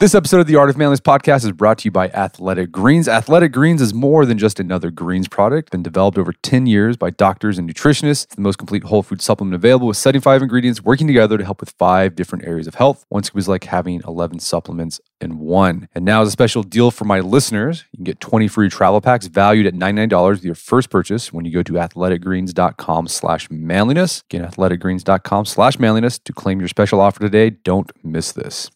This episode of the Art of Manliness podcast is brought to you by Athletic Greens. Athletic Greens is more than just another greens product. It's been developed over 10 years by doctors and nutritionists. It's the most complete whole food supplement available with 75 ingredients working together to help with five different areas of health. One scoop is like having 11 supplements in one. And now as a special deal for my listeners, you can get 20 free travel packs valued at $99 with your first purchase when you go to athleticgreens.com slash manliness. Again, athleticgreens.com slash manliness to claim your special offer today. Don't miss this.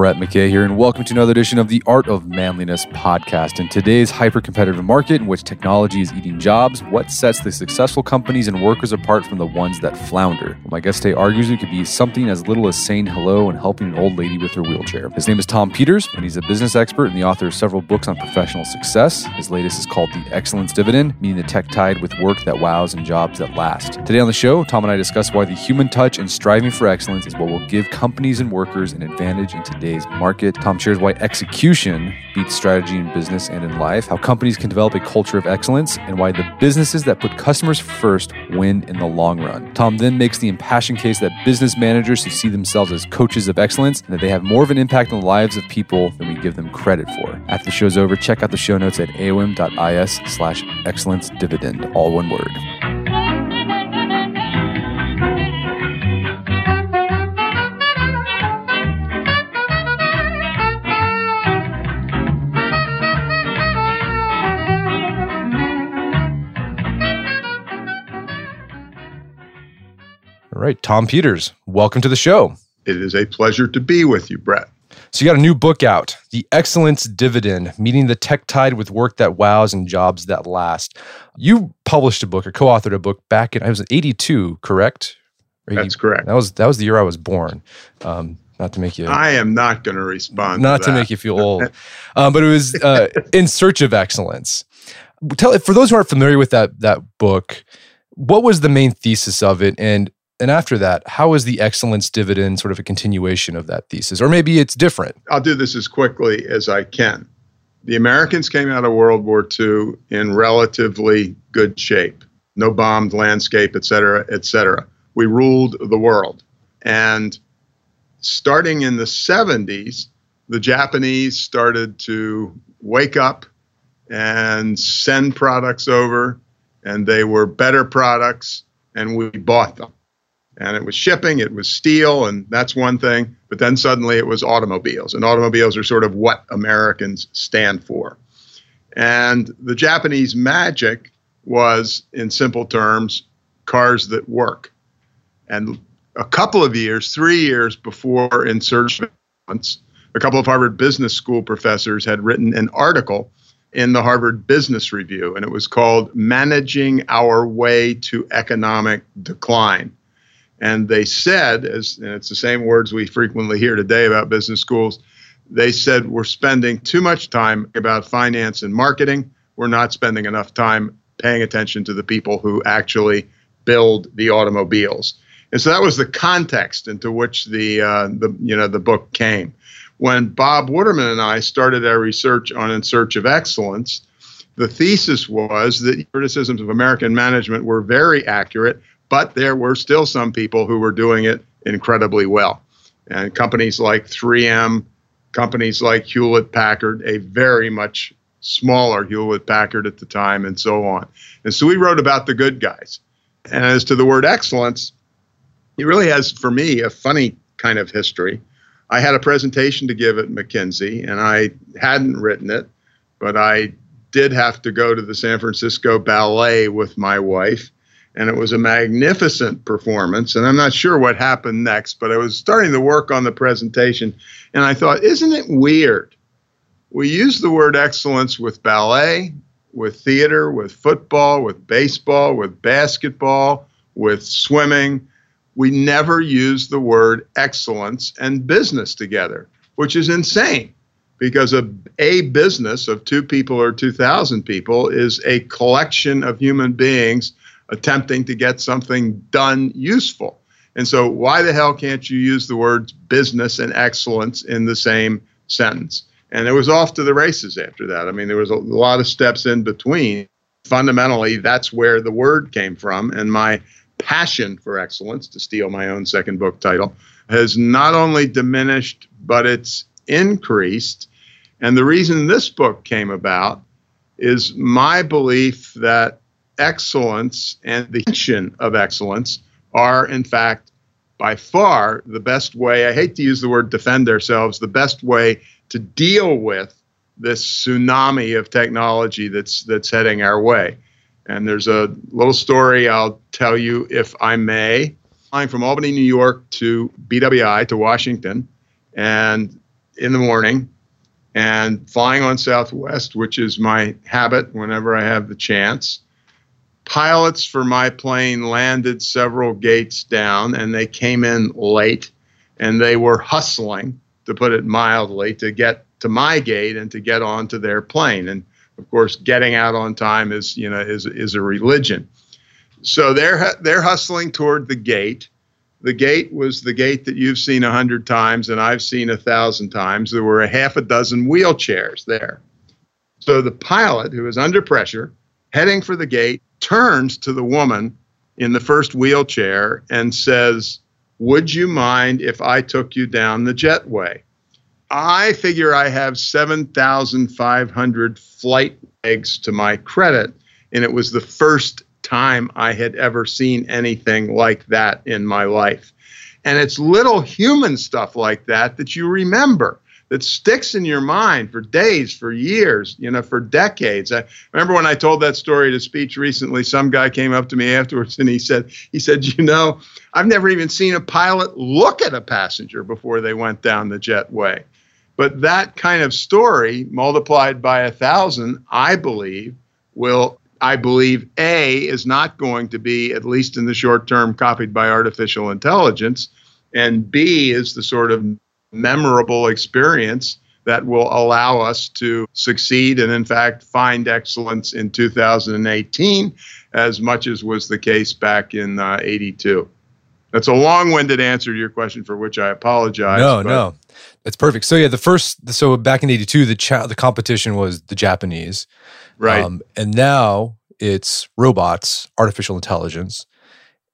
Brett McKay here, and welcome to another edition of the Art of Manliness podcast. In today's hyper competitive market in which technology is eating jobs, what sets the successful companies and workers apart from the ones that flounder? Well, my guest today argues it could be something as little as saying hello and helping an old lady with her wheelchair. His name is Tom Peters, and he's a business expert and the author of several books on professional success. His latest is called The Excellence Dividend, meaning the tech tide with work that wows and jobs that last. Today on the show, Tom and I discuss why the human touch and striving for excellence is what will give companies and workers an advantage in today's market. Tom shares why execution beats strategy in business and in life, how companies can develop a culture of excellence, and why the businesses that put customers first win in the long run. Tom then makes the impassioned case that business managers should see themselves as coaches of excellence and that they have more of an impact on the lives of people than we give them credit for. After the show's over, check out the show notes at aom.is slash excellence dividend, all one word. Right, Tom Peters, welcome to the show. It is a pleasure to be with you, Brett. So, you got a new book out, The Excellence Dividend Meeting the Tech Tide with Work That Wows and Jobs That Last. You published a book or co authored a book back in, I was 82, correct? That's correct. That was, that was the year I was born. Um, not to make you. I am not going to respond. Not to, to, make you feel old, um, but it was uh, in search of excellence. Tell for those who aren't familiar with that that book, what was the main thesis of it, and and after that, how is the excellence dividend sort of a continuation of that thesis? Or maybe it's different. I'll do this as quickly as I can. The Americans came out of World War II in relatively good shape. No bombed landscape, et cetera, et cetera. We ruled the world. And starting in the 70s, the Japanese started to wake up and send products over, and they were better products, and we bought them and it was shipping, it was steel, and that's one thing. But then suddenly it was automobiles, and automobiles are sort of what Americans stand for. And the Japanese magic was, in simple terms, cars that work. And a couple of years, three years before In Search of a couple of Harvard Business School professors had written an article in the Harvard Business Review, and it was called Managing Our Way to Economic Decline. And they said, as and it's the same words we frequently hear today about business schools, they said we're spending too much time about finance and marketing. We're not spending enough time paying attention to the people who actually build the automobiles. And so that was the context into which the uh, the you know the book came. When Bob Waterman and I started our research on In Search of Excellence, the thesis was that criticisms of American management were very accurate, but there were still some people who were doing it incredibly well. And companies like 3M, companies like Hewlett Packard, a very much smaller Hewlett Packard at the time, and so on. And so we wrote about the good guys. And as to the word excellence, it really has, for me, a funny kind of history. I had a presentation to give at McKinsey, and I hadn't written it, but I did have to go to the San Francisco Ballet with my wife and it was a magnificent performance. And I'm not sure what happened next, but I was starting to work on the presentation, and I thought, isn't it weird? We use the word excellence with ballet, with theater, with football, with baseball, with basketball, with swimming. We never use the word excellence and business together, which is insane because a, a business of two people or 2,000 people is a collection of human beings attempting to get something done useful. And so, why the hell can't you use the words business and excellence in the same sentence? And it was off to the races after that. I mean, there was a lot of steps in between. Fundamentally, that's where the word came from. And my passion for excellence, to steal my own second book title, has not only diminished, but it's increased. And the reason this book came about is my belief that excellence and the mission of excellence are, in fact, by far the best way. I hate to use the word defend ourselves, the best way to deal with this tsunami of technology that's that's heading our way. And there's a little story I'll tell you if I may. Flying from Albany, New York to BWI to Washington, and in the morning, and flying on Southwest, which is my habit whenever I have the chance. Pilots for my plane landed several gates down, and they came in late, and they were hustling to put it mildly, to get to my gate and to get onto their plane. And of course, getting out on time is you know is is a religion. So they're they're hustling toward the gate. The gate was the gate that you've seen a hundred times and I've seen a thousand times. There were a half a dozen wheelchairs there. So the pilot, who is under pressure, heading for the gate, turns to the woman in the first wheelchair and says, would you mind if I took you down the jetway? I figure I have 7,500 flight legs to my credit, and it was the first time I had ever seen anything like that in my life. And it's little human stuff like that that you remember that sticks in your mind for days, for years, you know, for decades. I remember when I told that story at a speech recently, some guy came up to me afterwards and he said, he said, you know, I've never even seen a pilot look at a passenger before they went down the jetway. But that kind of story multiplied by a thousand, I believe, will I believe A is not going to be, at least in the short term, copied by artificial intelligence. And B is the sort of memorable experience that will allow us to succeed and, in fact, find excellence in 2018 as much as was the case back in uh, 82. That's a long-winded answer to your question, for which I apologize. No, no, that's perfect. So yeah, the first, so back in '82, the cha- the competition was the Japanese, right? Um, and now it's robots, artificial intelligence,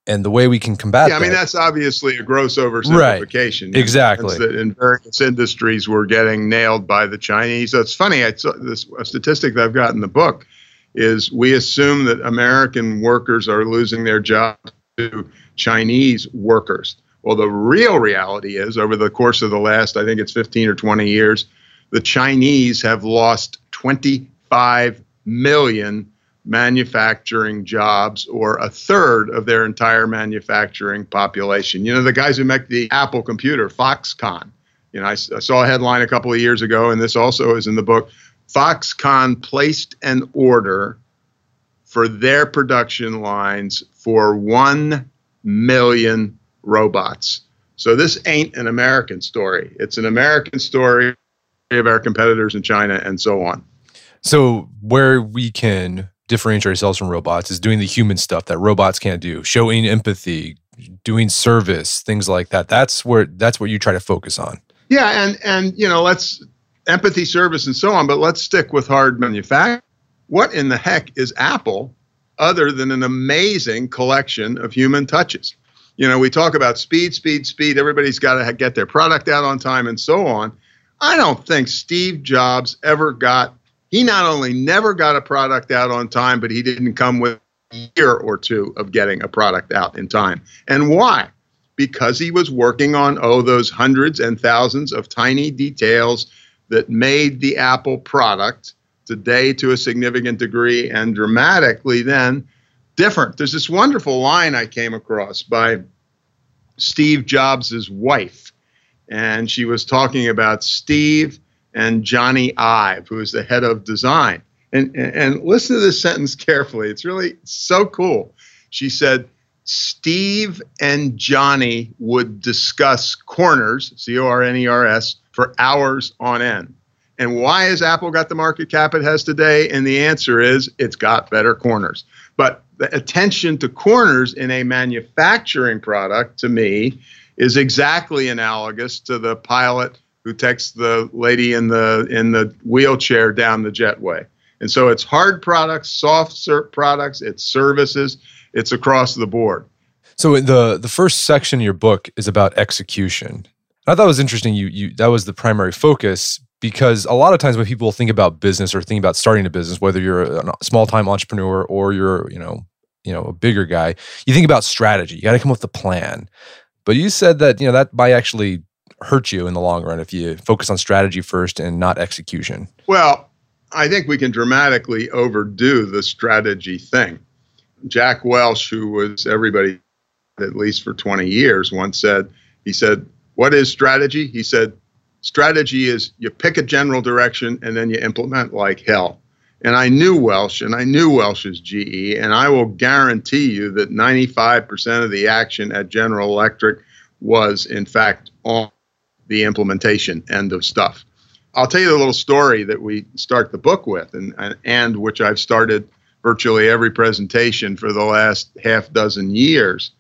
and the way we can combat. Yeah, I mean that, that's obviously a gross oversimplification. Right. Exactly. That in various industries we're getting nailed by the Chinese. So it's funny. I saw this a statistic that I've got in the book is we assume that American workers are losing their jobs to Chinese workers. Well, the real reality is over the course of the last, I think it's 15 or 20 years, the Chinese have lost 25 million manufacturing jobs or a third of their entire manufacturing population. You know, the guys who make the Apple computer, Foxconn. You know, I, I, saw a headline a couple of years ago, and this also is in the book. Foxconn placed an order for their production lines for 1 million robots. So this ain't an American story. It's an American story of our competitors in China and so on. So where we can differentiate ourselves from robots is doing the human stuff that robots can't do, showing empathy, doing service, things like that. That's where that's what you try to focus on. Yeah, and and you know, let's empathy, service, and so on. But let's stick with hard manufacturing. What in the heck is Apple other than an amazing collection of human touches? You know, we talk about speed, speed, speed. Everybody's got to get their product out on time and so on. I don't think Steve Jobs ever got he not only never got a product out on time, but he didn't come with a year or two of getting a product out in time. And why? Because he was working on, oh, those hundreds and thousands of tiny details that made the Apple product today to a significant degree and dramatically then different. There's this wonderful line I came across by Steve Jobs' wife, and she was talking about Steve and Jony Ive, who is the head of design. And, and, listen to this sentence carefully. It's really so cool. She said, Steve and Jony would discuss corners, C O R N E R S, for hours on end. And why has Apple got the market cap it has today? And the answer is it's got better corners. But the attention to corners in a manufacturing product, to me, is exactly analogous to the pilot who takes the lady in the in the wheelchair down the jetway. And so it's hard products, soft products, it's services, it's across the board. So the the first section of your book is about execution. I thought it was interesting. You you that was the primary focus because a lot of times when people think about business or think about starting a business, whether you're a small time entrepreneur or you're you know you know a bigger guy, you think about strategy. You got to come up with a plan. But you said that you know that might actually hurt you in the long run if you focus on strategy first and not execution. Well, I think we can dramatically overdo the strategy thing. Jack Welch, who was everybody at least for 20 years, once said, he said, What is strategy? He said, Strategy is you pick a general direction and then you implement like hell. And I knew Welch and I knew Welch's GE, and I will guarantee you that 95% of the action at General Electric was, in fact, on the implementation end of stuff. I'll tell you the little story that we start the book with, and, and which I've started virtually every presentation for the last half dozen years.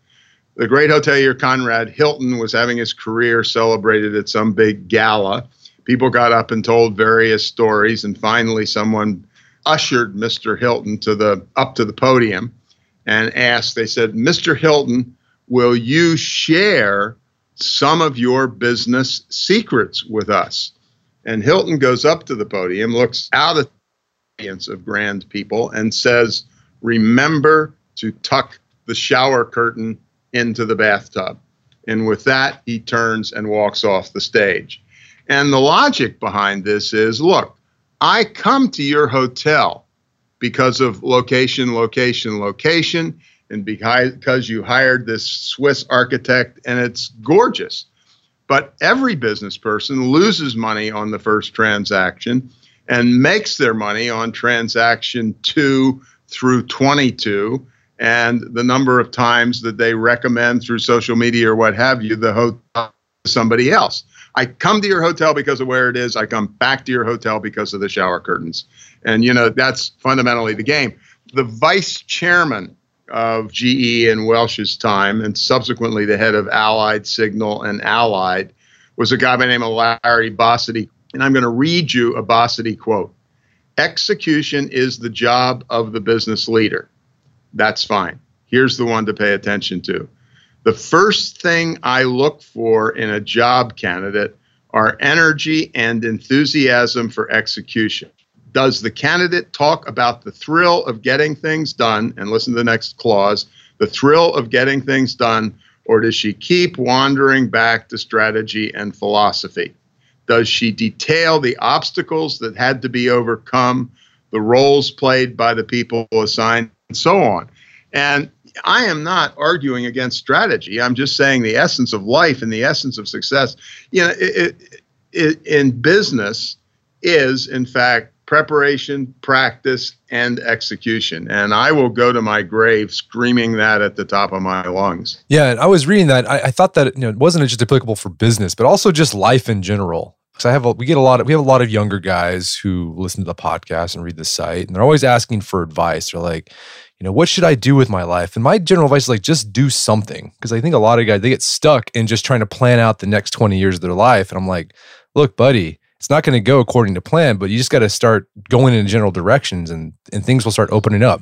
The great hotelier Conrad Hilton was having his career celebrated at some big gala. People got up and told various stories, and finally, someone ushered Mr. Hilton to the up to the podium and asked. They said, "Mr. Hilton, will you share some of your business secrets with us?" And Hilton goes up to the podium, looks out at the audience of grand people, and says, "Remember to tuck the shower curtain into the bathtub. And with that, he turns and walks off the stage. And the logic behind this is look, I come to your hotel because of location, location, location, and because you hired this Swiss architect and it's gorgeous. But every business person loses money on the first transaction and makes their money on transaction two through 22 and the number of times that they recommend through social media or what have you the hotel to somebody else. I come to your hotel because of where it is. I come back to your hotel because of the shower curtains. And, you know, that's fundamentally the game. The vice chairman of GE in Welch's time, and subsequently the head of Allied Signal and Allied, was a guy by the name of Larry Bossidy. And I'm going to read you a Bossidy quote Execution is the job of the business leader. That's fine. Here's the one to pay attention to. The first thing I look for in a job candidate are energy and enthusiasm for execution. Does the candidate talk about the thrill of getting things done? And listen to the next clause the thrill of getting things done, or does she keep wandering back to strategy and philosophy? Does she detail the obstacles that had to be overcome, the roles played by the people assigned and so on. And I am not arguing against strategy. I'm just saying the essence of life and the essence of success, you know, it, it, it, in business is, in fact, preparation, practice, and execution. And I will go to my grave screaming that at the top of my lungs. Yeah, and I was reading that. I, I thought that you know, it wasn't just applicable for business, but also just life in general. Because I have a, we get a lot of we have a lot of younger guys who listen to the podcast and read the site, and they're always asking for advice. They're like, you know, what should I do with my life? And my general advice is like, just do something. Because I think a lot of guys, they get stuck in just trying to plan out the next 20 years of their life. And I'm like, look, buddy, it's not going to go according to plan, but you just got to start going in general directions and, and things will start opening up.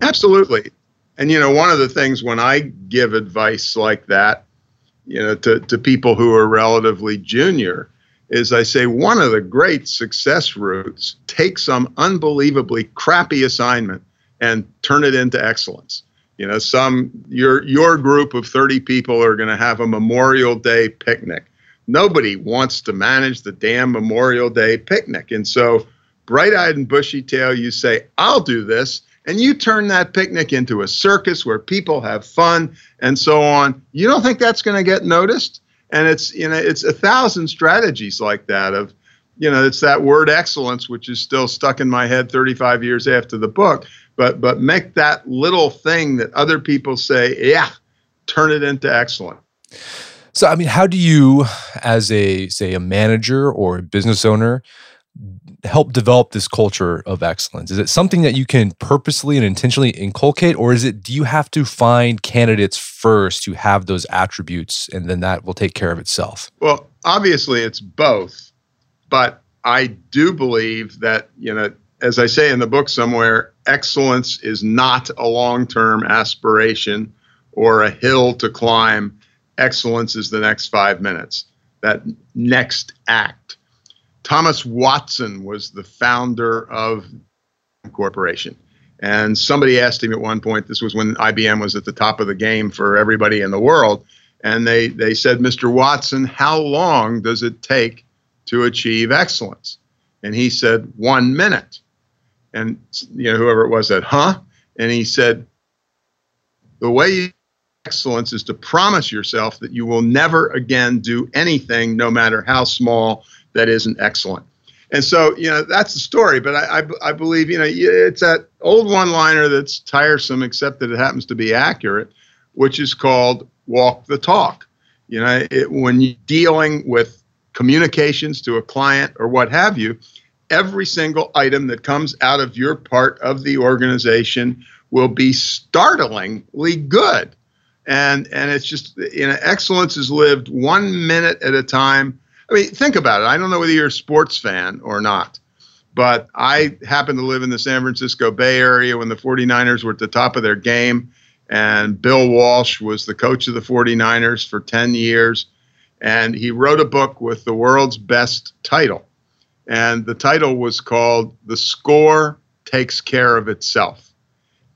Absolutely. And, you know, one of the things when I give advice like that, you know, to, to people who are relatively junior, is I say one of the great success routes take some unbelievably crappy assignment and turn it into excellence. You know, some your your group of 30 people are going to have a Memorial Day picnic. Nobody wants to manage the damn Memorial Day picnic. And so, bright-eyed and bushy tail, you say, "I'll do this." And you turn that picnic into a circus where people have fun and so on. You don't think that's going to get noticed? And it's you know it's a thousand strategies like that of you know it's that word excellence which is still stuck in my head 35 years after the book but but make that little thing that other people say, yeah, turn it into excellent. So I mean, how do you, as a say a manager or a business owner, help develop this culture of excellence? Is it something that you can purposely and intentionally inculcate, or is it do you have to find candidates first who have those attributes and then that will take care of itself? Well, obviously it's both, but I do believe that, you know, as I say in the book somewhere, excellence is not a long term aspiration or a hill to climb. Excellence is the next five minutes, that next act. Thomas Watson was the founder of Corporation. And somebody asked him at one point, this was when IBM was at the top of the game for everybody in the world. And they, they said, Mr. Watson, how long does it take to achieve excellence? And he said, one minute. And you know, whoever it was said, huh? And he said, the way you excellence is to promise yourself that you will never again do anything, no matter how small, that isn't excellent. And so, you know, that's the story. But I, I, I believe, you know, it's that old one liner that's tiresome, except that it happens to be accurate, which is called walk the talk. You know, it, when you're dealing with communications to a client or what have you, every single item that comes out of your part of the organization will be startlingly good. And and it's just you know excellence is lived one minute at a time. I mean, think about it. I don't know whether you're a sports fan or not, but I happen to live in the San Francisco Bay Area when the 49ers were at the top of their game. And Bill Walsh was the coach of the 49ers for 10 years. And he wrote a book with the world's best title. And the title was called The Score Takes Care of Itself.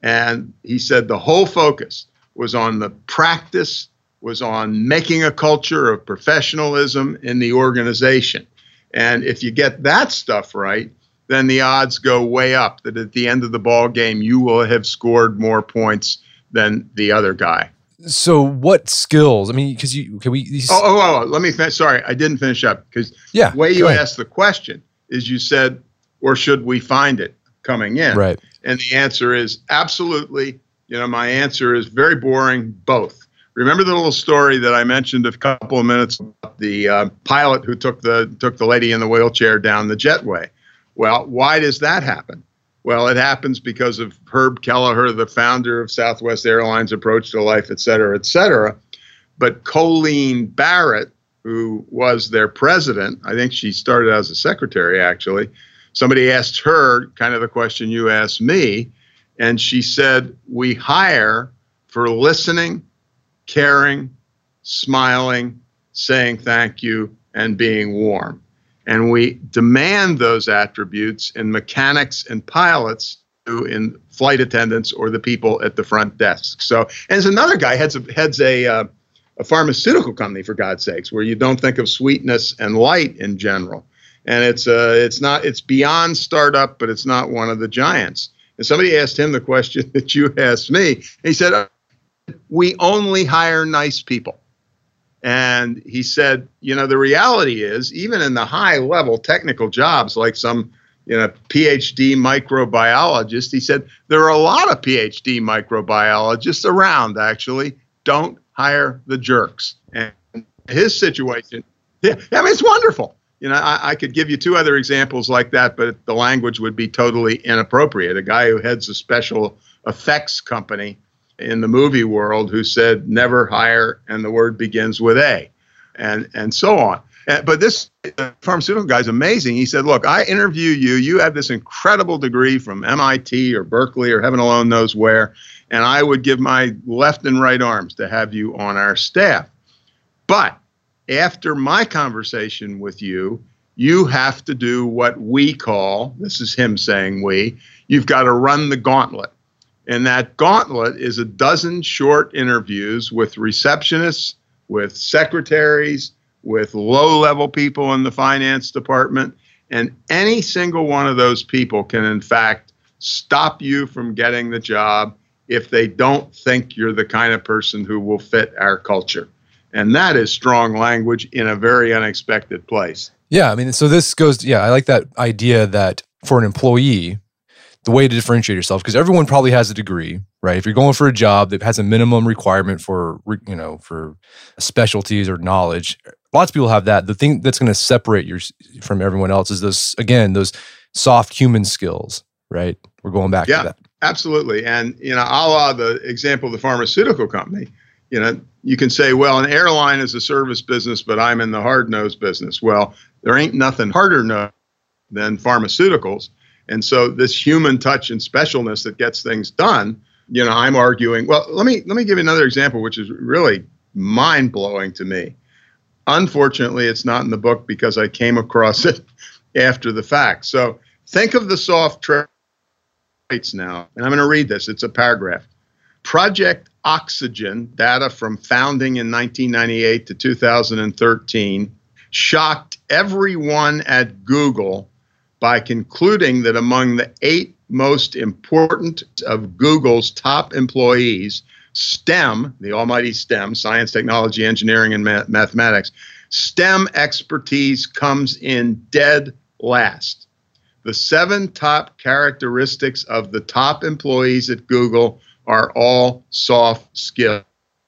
And he said the whole focus was on the practice, was on making a culture of professionalism in the organization. And if you get that stuff right, then the odds go way up that at the end of the ball game you will have scored more points than the other guy. So, what skills? I mean, because you can we? These... Oh, oh, oh, let me. Finish. Sorry, I didn't finish up because yeah, the way you asked the question is you said, or should we find it coming in? Right. And the answer is absolutely. You know, my answer is very boring. Both. Remember the little story that I mentioned a couple of minutes about the uh, pilot who took the took the lady in the wheelchair down the jetway. Well, why does that happen? Well, it happens because of Herb Kelleher, the founder of Southwest Airlines Approach to Life, et cetera, et cetera. But Colleen Barrett, who was their president, I think she started as a secretary actually. Somebody asked her kind of the question you asked me, and she said, We hire for listening, caring, smiling, saying thank you, and being warm. And we demand those attributes in mechanics and pilots in flight attendants or the people at the front desk. So, and there's another guy heads a, heads a uh, a pharmaceutical company for God's sakes, where you don't think of sweetness and light in general. And it's uh, it's not it's beyond startup, but it's not one of the giants. And somebody asked him the question that you asked me. He said, uh, "We only hire nice people." And he said, you know, the reality is, even in the high level technical jobs like some, you know, PhD microbiologist, he said, there are a lot of PhD microbiologists around actually. Don't hire the jerks. And his situation, yeah, I mean, it's wonderful. You know, I, I, could give you two other examples like that, but the language would be totally inappropriate. A guy who heads a special effects company in the movie world who said never hire and the word begins with A, and and so on. And, but this uh, pharmaceutical guy is amazing. He said, "Look, I interview you. You have this incredible degree from MIT or Berkeley or heaven alone knows where, and I would give my left and right arms to have you on our staff. But after my conversation with you." You have to do what we call, this is him saying we, you've got to run the gauntlet. And that gauntlet is a dozen short interviews with receptionists, with secretaries, with low level people in the finance department. And any single one of those people can, in fact, stop you from getting the job if they don't think you're the kind of person who will fit our culture. And that is strong language in a very unexpected place. Yeah. I mean, so this goes, yeah, I like that idea that for an employee, the way to differentiate yourself because everyone probably has a degree right if you're going for a job that has a minimum requirement for you know for specialties or knowledge lots of people have that. The thing that's going to separate you from everyone else is those again those soft human skills, right? We're going back yeah, to that. Absolutely. And you know, a la the example of the pharmaceutical company, you know, you can say, well, an airline is a service business, but I'm in the hard nose business. Well, there ain't nothing harder no than pharmaceuticals. And so this human touch and specialness that gets things done, you know, I'm arguing, well, let me let me give you another example which is really mind blowing to me. Unfortunately, it's not in the book because I came across it after the fact. So think of the soft traits now, and I'm going to read this. It's a paragraph. Project Oxygen, data from founding in 1998 to 2013, shocked everyone at Google by concluding that among the eight most important of Google's top employees, STEM, the almighty STEM, science, technology, engineering, and ma- mathematics, STEM expertise comes in dead last. The seven top characteristics of the top employees at Google are all soft skills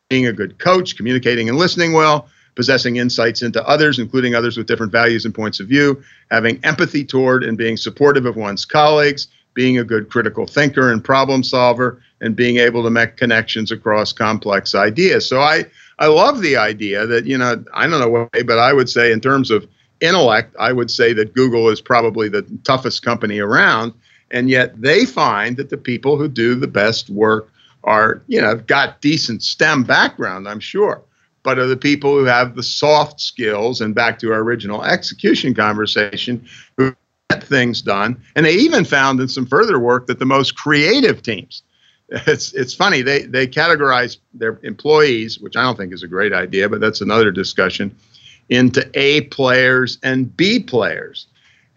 being a good coach, communicating and listening well, possessing insights into others, including others with different values and points of view, having empathy toward and being supportive of one's colleagues, being a good critical thinker and problem solver, and being able to make connections across complex ideas. So I, I love the idea that, you know, I don't know but I would say in terms of intellect, I would say that Google is probably the toughest company around. And yet they find that the people who do the best work are, you know, got decent STEM background, I'm sure, but are the people who have the soft skills. And back to our original execution conversation, who get things done. And they even found in some further work that the most creative teams, it's it's funny they they categorize their employees, which I don't think is a great idea, but that's another discussion, into A players and B players,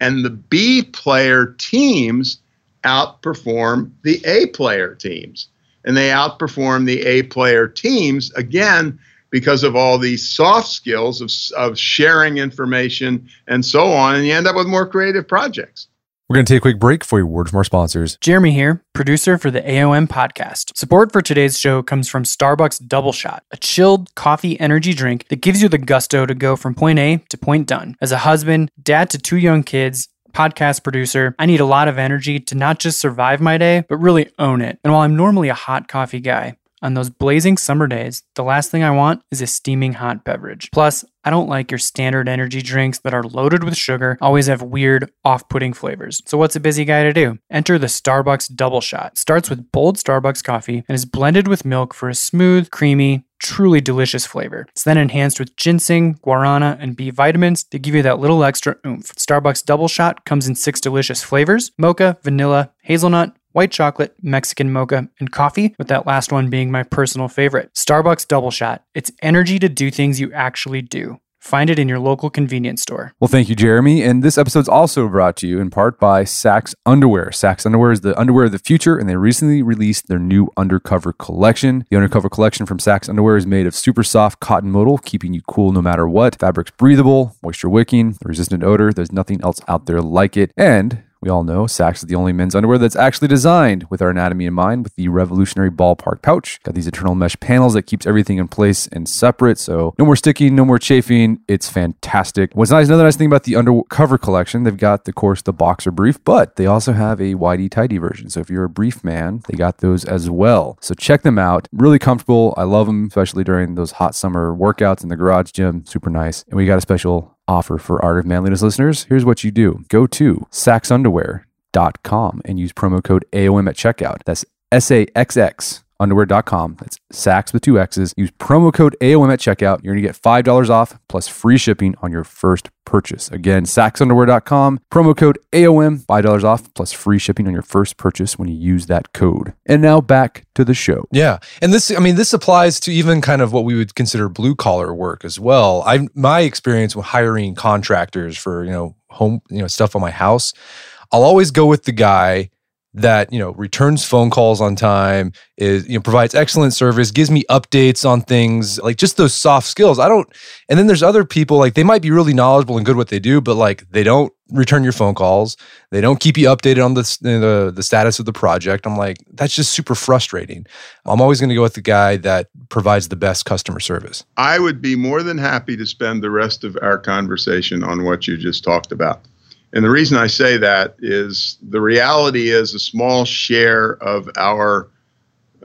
and the B player teams outperform the A player teams, and they outperform the A player teams again because of all these soft skills of of sharing information and so on, and you end up with more creative projects. We're going to take a quick break for a word from our sponsors. Jeremy here, producer for the AOM podcast. Support for today's show comes from Starbucks Double Shot, a chilled coffee energy drink that gives you the gusto to go from point A to point done. As a husband, dad to two young kids, podcast producer, I need a lot of energy to not just survive my day, but really own it. And while I'm normally a hot coffee guy, on those blazing summer days, the last thing I want is a steaming hot beverage. Plus, I don't like your standard energy drinks that are loaded with sugar, always have weird, off putting flavors. So, what's a busy guy to do? Enter the Starbucks Double Shot. Starts with bold Starbucks coffee and is blended with milk for a smooth, creamy, truly delicious flavor. It's then enhanced with ginseng, guarana, and B vitamins to give you that little extra oomph. Starbucks Double Shot comes in six delicious flavors mocha, vanilla, hazelnut, white chocolate, Mexican mocha, and coffee, with that last one being my personal favorite. Starbucks Double Shot. It's energy to do things you actually do. Find it in your local convenience store. Well, thank you, Jeremy. And this episode's also brought to you in part by Saxx Underwear. Saxx Underwear is the underwear of the future, and they recently released their new Undercover collection. The Undercover collection from Saxx Underwear is made of super soft cotton modal, keeping you cool no matter what. Fabric's breathable, moisture wicking, resistant odor. There's nothing else out there like it. And we all know Saxx is the only men's underwear that's actually designed with our anatomy in mind with the revolutionary ballpark pouch. Got these internal mesh panels that keeps everything in place and separate. So no more sticking, no more chafing. It's fantastic. What's nice, another nice thing about the undercover collection, they've got, of course, the boxer brief, but they also have a whitey tidy version. So if you're a brief man, they got those as well. So check them out. Really comfortable. I love them, especially during those hot summer workouts in the garage gym. Super nice. And we got a special offer for Art of Manliness listeners. Here's what you do go to saxxunderwear.com and use promo code AOM at checkout. That's S A X X underwear.com. That's Saxx with two X's. Use promo code AOM at checkout. You're going to get $5 off plus free shipping on your first purchase. Again, saxxunderwear.com, promo code AOM, $5 off plus free shipping on your first purchase when you use that code. And now back to the show. Yeah. And this, I mean, this applies to even kind of what we would consider blue collar work as well. I, my experience with hiring contractors for, you know, home, you know, stuff on my house, I'll always go with the guy that you know returns phone calls on time is you know provides excellent service gives me updates on things like just those soft skills. I don't and then there's other people like they might be really knowledgeable and good what they do but like they don't return your phone calls. They don't keep you updated on the the, the status of the project. I'm like that's just super frustrating. I'm always going to go with the guy that provides the best customer service. I would be more than happy to spend the rest of our conversation on what you just talked about and the reason I say that is the reality is a small share of our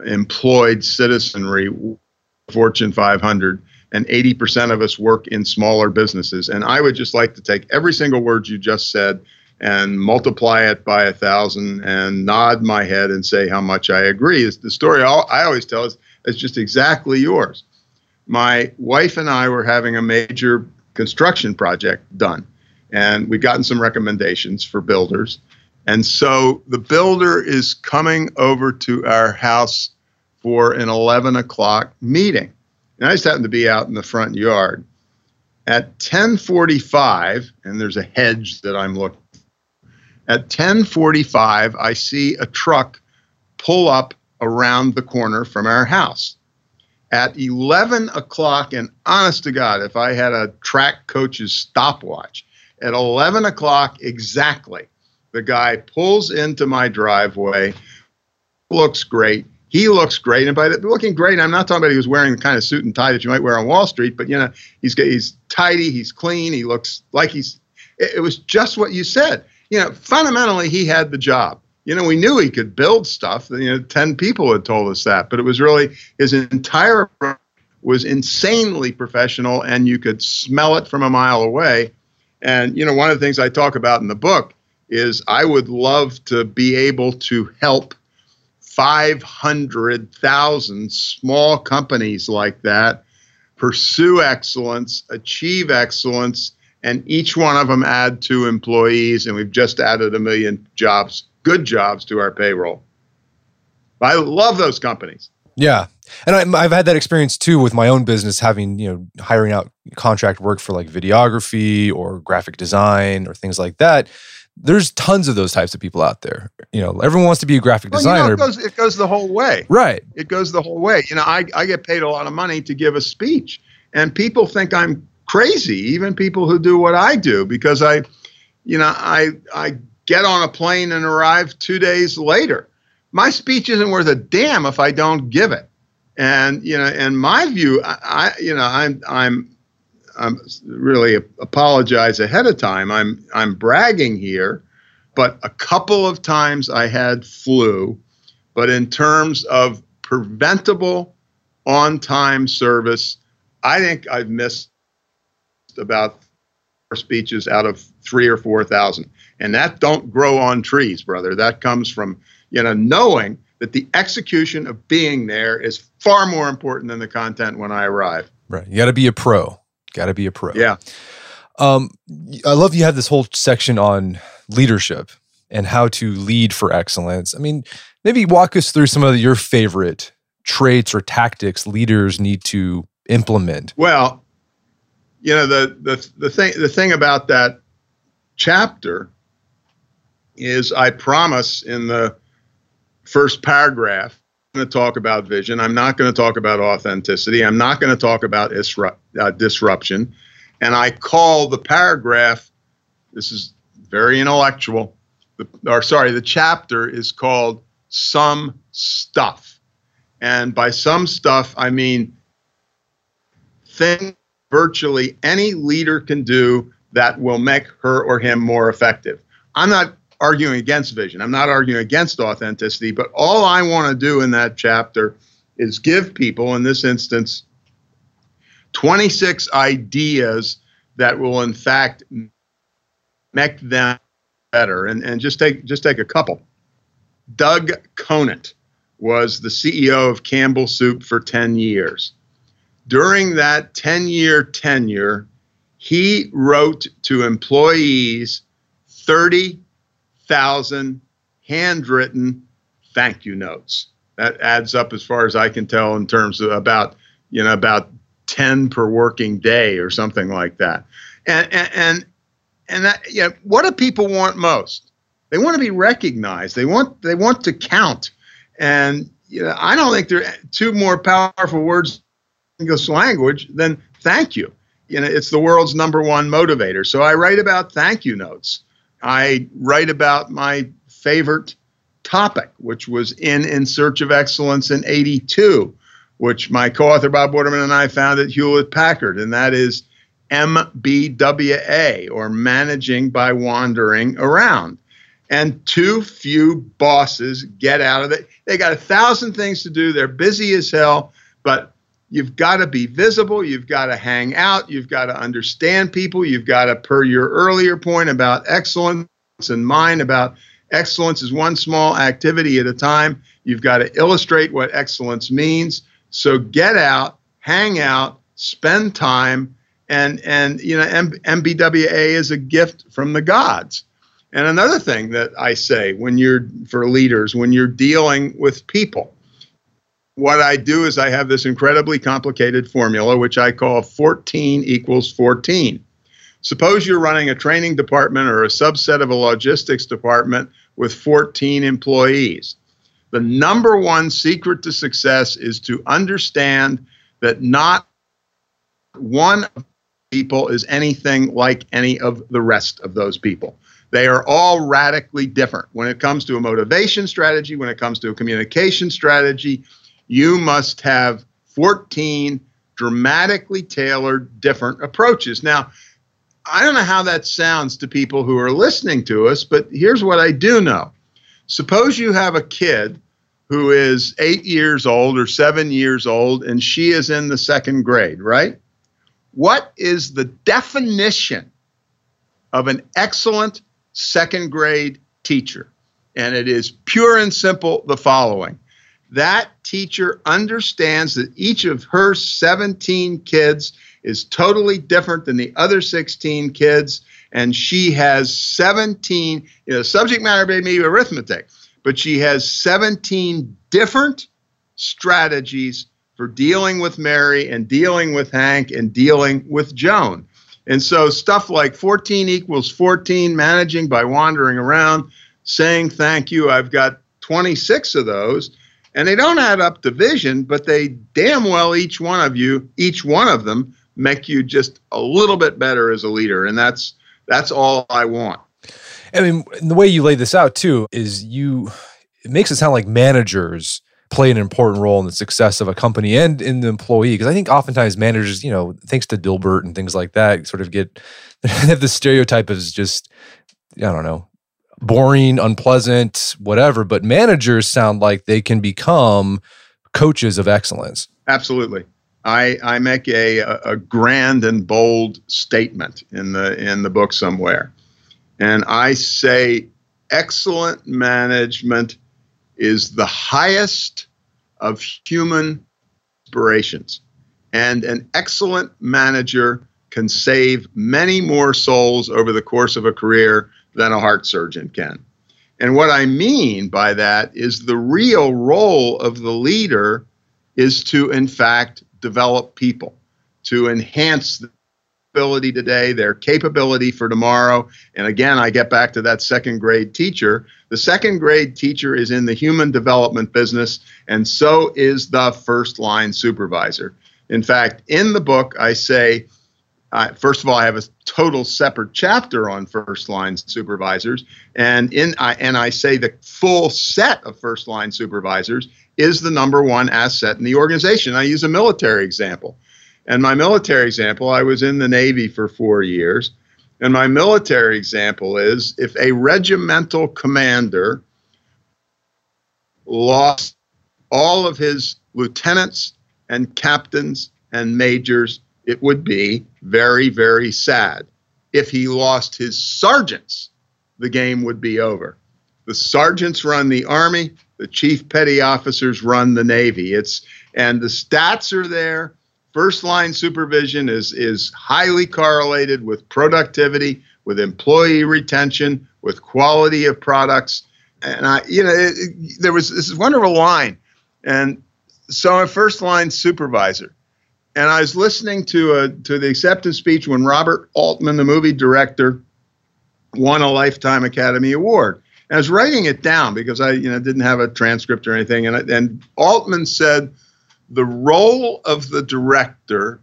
employed citizenry, Fortune 500, and 80% of us work in smaller businesses. And I would just like to take every single word you just said and multiply it by a thousand and nod my head and say how much I agree. Is the story I always tell is, is just exactly yours. My wife and I were having a major construction project done and we've gotten some recommendations for builders. And so the builder is coming over to our house for an 11 o'clock meeting. And I just happened to be out in the front yard. At 1045, and there's a hedge that I'm looking at 1045, I see a truck pull up around the corner from our house. At 11 o'clock, and honest to God, if I had a track coach's stopwatch, at 11 o'clock exactly, the guy pulls into my driveway, looks great. He looks great. And by the, looking great, I'm not talking about he was wearing the kind of suit and tie that you might wear on Wall Street, but you know, he's he's tidy, he's clean, he looks like he's. It, it was just what you said. You know, fundamentally, he had the job. You know, we knew he could build stuff. You know, ten people had told us that, but it was really his entire was insanely professional, and you could smell it from a mile away. And, you know, one of the things I talk about in the book is I would love to be able to help 500,000 small companies like that pursue excellence, achieve excellence, and each one of them add two employees. And we've just added a million jobs, good jobs to our payroll. I love those companies. Yeah. And I, have had that experience too with my own business, having, you know, hiring out contract work for like videography or graphic design or things like that. There's tons of those types of people out there. You know, everyone wants to be a graphic well, designer. You know, it, goes, it goes the whole way. Right. It goes the whole way. You know, I, I get paid a lot of money to give a speech, and people think I'm crazy, even people who do what I do, because I, you know, I, I get on a plane and arrive two days later my speech isn't worth a damn if I don't give it. And you know, in my view, I, I you know, I'm I'm I'm really apologize ahead of time. I'm I'm bragging here, but a couple of times I had flu, but in terms of preventable on-time service, I think I've missed about four speeches out of three or four thousand, and that don't grow on trees, brother. That comes from you know, knowing that the execution of being there is far more important than the content when I arrive. Right. You got to be a pro. Got to be a pro. Yeah. Um, I love you have this whole section on leadership and how to lead for excellence. I mean, maybe walk us through some of your favorite traits or tactics leaders need to implement. Well, you know the the the thing the thing about that chapter is I promise in the first paragraph I'm going to talk about vision. I'm not going to talk about authenticity. I'm not going to talk about uh, disruption. And I call the paragraph, this is very intellectual, the, or sorry, the chapter is called Some Stuff. And by some stuff, I mean thing virtually any leader can do that will make her or him more effective. I'm not arguing against vision. I'm not arguing against authenticity, but all I want to do in that chapter is give people, in this instance, 26 ideas that will, in fact, make them better. And, and just take just take a couple. Doug Conant was the CEO of Campbell Soup for 10 years. During that 10 year tenure, he wrote to employees 30 thousand handwritten thank you notes. That adds up, as far as I can tell, in terms of about you know about ten per working day or something like that. And and and, and that yeah, what do people want most? They want to be recognized. They want they want to count. And you know, I don't think there are two more powerful words in English language than thank you. You know, it's the world's number one motivator. So I write about thank you notes. I write about my favorite topic, which was in In Search of Excellence in 82, which my co author Bob Waterman and I found at Hewlett Packard, and that is MBWA, or Managing by Wandering Around. And too few bosses get out of it. They got a thousand things to do, they're busy as hell, but you've got to be visible, you've got to hang out, you've got to understand people, you've got to, per your earlier point about excellence and mine about Excellence is one small activity at a time. You've got to illustrate what excellence means. So get out, hang out, spend time, and and you know M- MBWA is a gift from the gods. And another thing that I say when you're for leaders when you're dealing with people, what I do is I have this incredibly complicated formula which I call 14 equals 14. Suppose you're running a training department or a subset of a logistics department with 14 employees. The number one secret to success is to understand that not one of people is anything like any of the rest of those people. They are all radically different. When it comes to a motivation strategy, when it comes to a communication strategy, you must have 14 dramatically tailored different approaches. Now, I don't know how that sounds to people who are listening to us, but here's what I do know. Suppose you have a kid who is eight years old or seven years old, and she is in the second grade, right? What is the definition of an excellent second grade teacher? And it is pure and simple the following that teacher understands that each of her 17 kids is totally different than the other 16 kids. And she has 17, you know, subject matter may be arithmetic, but she has 17 different strategies for dealing with Mary and dealing with Hank and dealing with Joan. And so stuff like 14 equals 14, managing by wandering around, saying thank you. I've got 26 of those. And they don't add up to vision, but they damn well each one of you, each one of them make you just a little bit better as a leader. And that's that's all I want. I mean, the way you lay this out too is you it makes it sound like managers play an important role in the success of a company and in the employee. Because I think oftentimes managers, you know, thanks to Dilbert and things like that, sort of get they have the stereotype as just, I don't know, boring, unpleasant, whatever. But managers sound like they can become coaches of excellence. Absolutely. I, I make a, a grand and bold statement in the in the book somewhere, and I say excellent management is the highest of human aspirations, and an excellent manager can save many more souls over the course of a career than a heart surgeon can. And what I mean by that is the real role of the leader is to, in fact, develop people, to enhance the ability today, their capability for tomorrow. And again, I get back to that second grade teacher. The second grade teacher is in the human development business, and so is the first line supervisor. In fact, in the book, I say, uh, first of all, I have a total separate chapter on first line supervisors, and in I, and I say the full set of first line supervisors is the number one asset in the organization. I use a military example. And my military example, I was in the Navy for four years. And my military example is if a regimental commander lost all of his lieutenants and captains and majors, it would be very, very sad. If he lost his sergeants, the game would be over. The sergeants run the Army, the chief petty officers run the Navy. It's and the stats are there. First line supervision is is highly correlated with productivity, with employee retention, with quality of products. And I, you know, it, it, there was this wonderful line, and so a first line supervisor, and I was listening to a to the acceptance speech when Robert Altman, the movie director, won a Lifetime Academy Award And I was writing it down because I, you know, didn't have a transcript or anything. And, and Altman said, the role of the director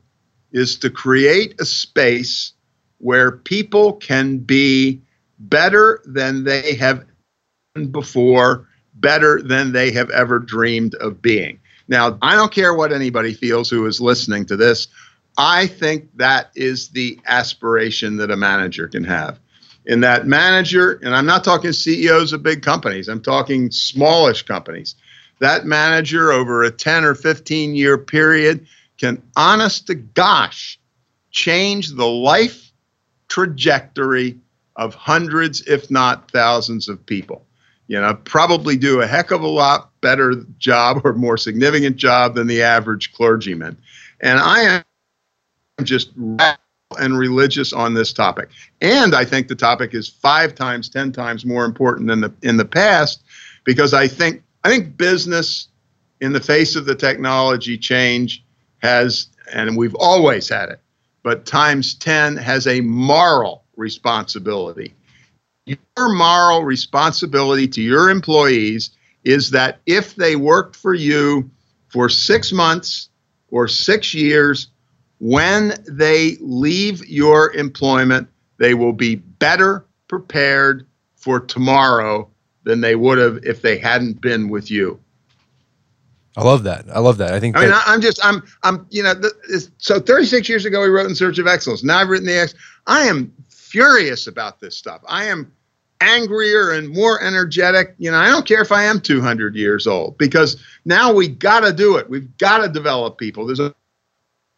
is to create a space where people can be better than they have before, better than they have ever dreamed of being. Now, I don't care what anybody feels who is listening to this. I think that is the aspiration that a manager can have. In that manager, and I'm not talking CEOs of big companies, I'm talking smallish companies. That manager over a 10 or 15 year period can, honest to gosh, change the life trajectory of hundreds, if not thousands, of people. You know, probably do a heck of a lot better job or more significant job than the average clergyman. And I am just and religious on this topic. And I think the topic is five times, ten times more important than the in the past, because I think I think business, in the face of the technology change, has and we've always had it, but times ten has a moral responsibility. Your moral responsibility to your employees is that if they worked for you for six months or six years when they leave your employment, they will be better prepared for tomorrow than they would have if they hadn't been with you. I love that. I love that. I think. I mean, I, am just, I'm, I'm, you know, so 36 years ago we wrote In Search of Excellence. Now I've written the X. I am furious about this stuff. I am angrier and more energetic. You know, I don't care if I am 200 years old because now we got to do it. We've got to develop people. There's a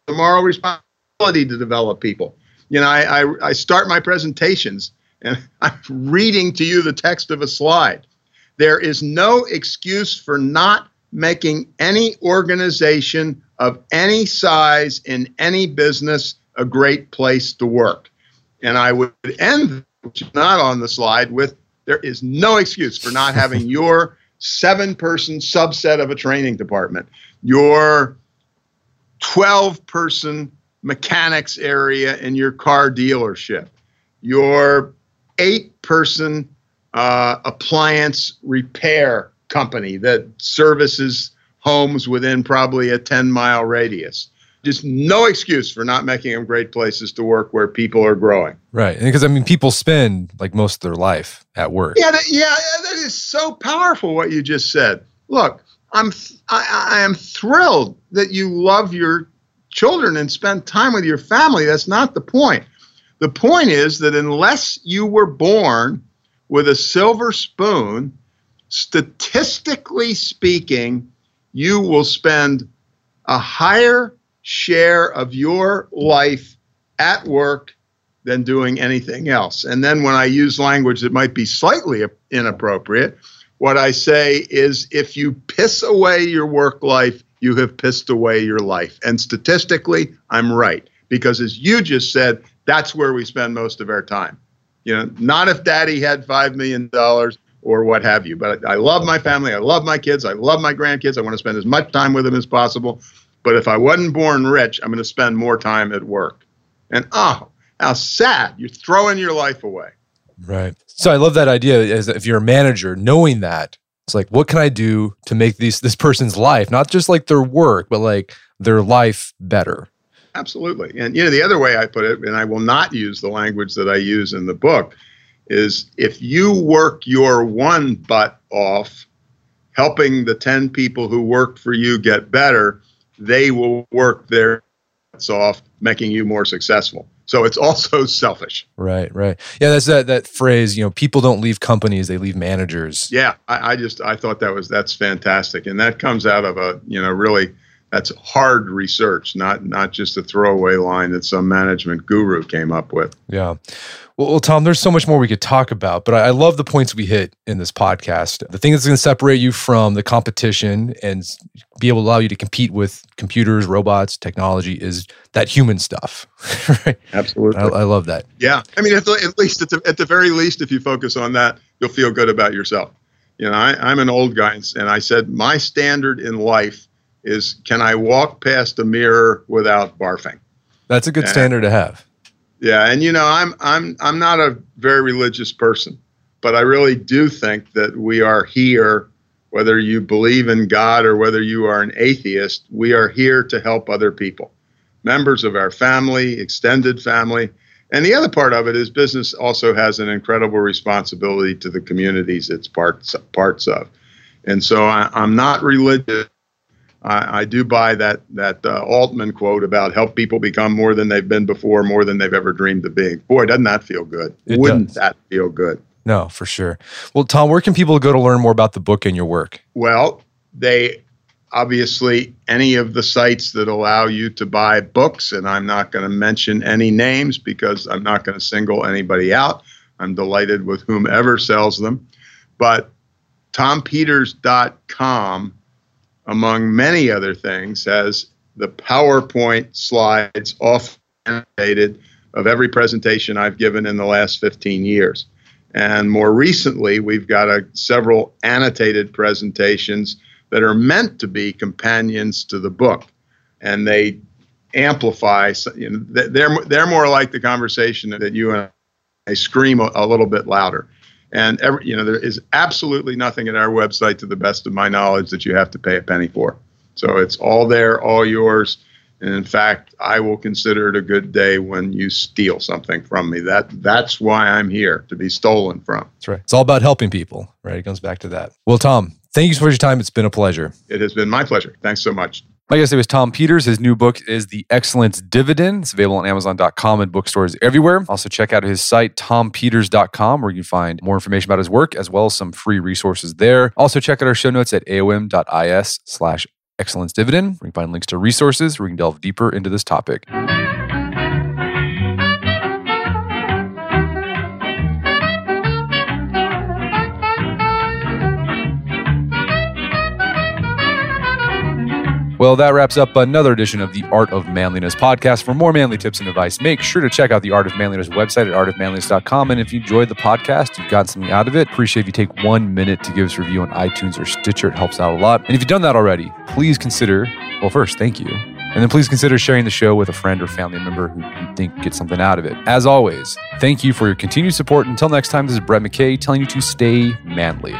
moral responsibility to develop people. You know, I, I, I start my presentations and I'm reading to you the text of a slide. There is no excuse for not making any organization of any size in any business a great place to work. And I would end, which is not on the slide, with there is no excuse for not having your seven person subset of a training department, your 12 person mechanics area in your car dealership, your eight person uh, appliance repair company that services homes within probably a 10 mile radius. Just no excuse for not making them great places to work where people are growing. Right. Because I mean, people spend like most of their life at work. Yeah, that, yeah, that is so powerful what you just said. Look, I'm I, I am thrilled that you love your children and spend time with your family. That's not the point. The point is that unless you were born with a silver spoon, statistically speaking, you will spend a higher share of your life at work than doing anything else. And then when I use language that might be slightly inappropriate, what I say is if you piss away your work life, you have pissed away your life. And statistically, I'm right. Because as you just said, that's where we spend most of our time. You know, not if daddy had $5 million or what have you. But I love my family. I love my kids. I love my grandkids. I want to spend as much time with them as possible. But if I wasn't born rich, I'm going to spend more time at work. And oh, how sad. You're throwing your life away. Right. So I love that idea as if you're a manager, knowing that it's like, what can I do to make these this person's life, not just like their work, but like their life better? Absolutely. And you know, the other way I put it, and I will not use the language that I use in the book, is if you work your one butt off helping the 10 people who worked for you get better, they will work their butts off making you more successful. So it's also selfish. Right, right. Yeah, that's that that phrase. You know, people don't leave companies; they leave managers. Yeah, I, I just I thought that was that's fantastic, and that comes out of a you know really that's hard research, not not just a throwaway line that some management guru came up with. Yeah. Well, well, Tom, there's so much more we could talk about, but I, I love the points we hit in this podcast. The thing that's going to separate you from the competition and be able to allow you to compete with computers, robots, technology is that human stuff. right? Absolutely. I, I, love that. Yeah. I mean, at, the, at least at the, at the very least, if you focus on that, you'll feel good about yourself. You know, I, I'm an old guy, and I said my standard in life is can I walk past a mirror without barfing? That's a good and, standard to have. Yeah, and you know, I'm I'm I'm not a very religious person, but I really do think that we are here, whether you believe in God or whether you are an atheist, we are here to help other people, members of our family, extended family. And the other part of it is business also has an incredible responsibility to the communities it's parts parts of. And so I, am not religious. I, I, do buy that that uh, Altman quote about help people become more than they've been before, more than they've ever dreamed of being. Boy, doesn't that feel good? It Wouldn't does. that feel good? No, for sure. Well, Tom, where can people go to learn more about the book and your work? Well, they obviously any of the sites that allow you to buy books, and I'm not going to mention any names because I'm not going to single anybody out. I'm delighted with whomever sells them. But tompeters.com, among many other things, has the PowerPoint slides off annotated of every presentation I've given in the last 15 years. And more recently, we've got a, several annotated presentations that are meant to be companions to the book, and they amplify. You know, they're they're more like the conversation that you and I scream a, a little bit louder. And every, you know, there is absolutely nothing at our website, to the best of my knowledge, that you have to pay a penny for. So it's all there, all yours. And in fact, I will consider it a good day when you steal something from me. That that's why I'm here to be stolen from. That's right. It's all about helping people, right? It comes back to that. Well, Tom, thank you for your time. It's been a pleasure. It has been my pleasure. Thanks so much. My guest today was Tom Peters. His new book is The Excellence Dividend. It's available on Amazon.com and bookstores everywhere. Also, check out his site, tompeters.com, where you can find more information about his work as well as some free resources there. Also, check out our show notes at aom.is slash excellence dividend, where you can find links to resources where we can delve deeper into this topic. Well, that wraps up another edition of the Art of Manliness podcast. For more manly tips and advice, make sure to check out the Art of Manliness website at artofmanliness.com. And if you enjoyed the podcast, you've gotten something out of it, appreciate if you take one minute to give us a review on iTunes or Stitcher. It helps out a lot. And if you've done that already, please consider, well, first, thank you. And then please consider sharing the show with a friend or family member who you think gets something out of it. As always, thank you for your continued support. Until next time, this is Brett McKay telling you to stay manly.